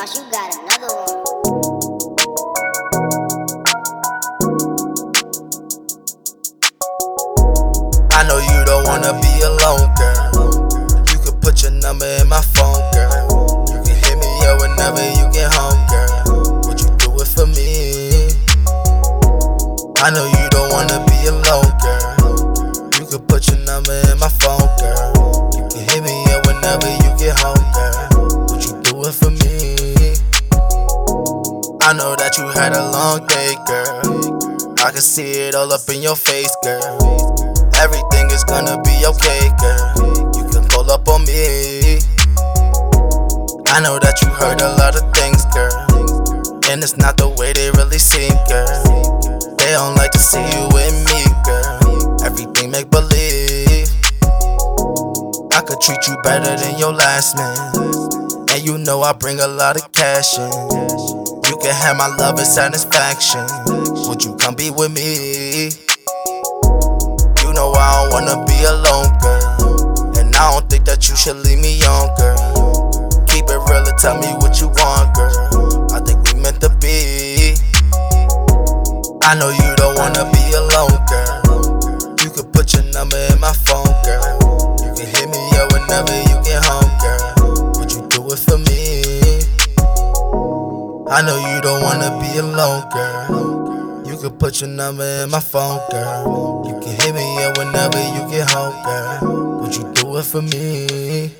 cause you got another one. I know you don't wanna be alone, girl. You can put your number in my phone, girl. You can hit me up whenever you get home, girl. Would you do it for me? I know you don't wanna be alone, girl. You can put your number in my phone, girl. You can hit me up whenever you get home, girl. I know that you had a long day, girl. I can see it all up in your face, girl. Everything is gonna be okay, girl. You can pull up on me. I know that you heard a lot of things, girl. And it's not the way they really seem, girl. They don't like to see you with me, girl. Everything make believe. I could treat you better than your last man. And you know I bring a lot of cash in. Can have my love and satisfaction. Would you come be with me? You know I don't wanna be alone, girl. And I don't think that you should leave me on, girl. Keep it real and tell me what you want, girl. I think we meant to be. I know you don't wanna be alone, girl. You could put your number in my phone, I know you don't wanna be alone, girl. You can put your number in my phone, girl. You can hit me up whenever you get home, girl. Would you do it for me?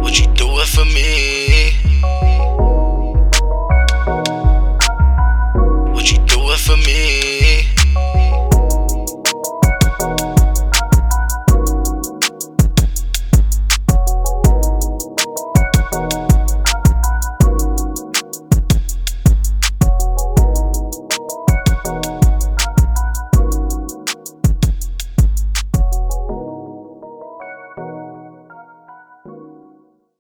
Would you do it for me?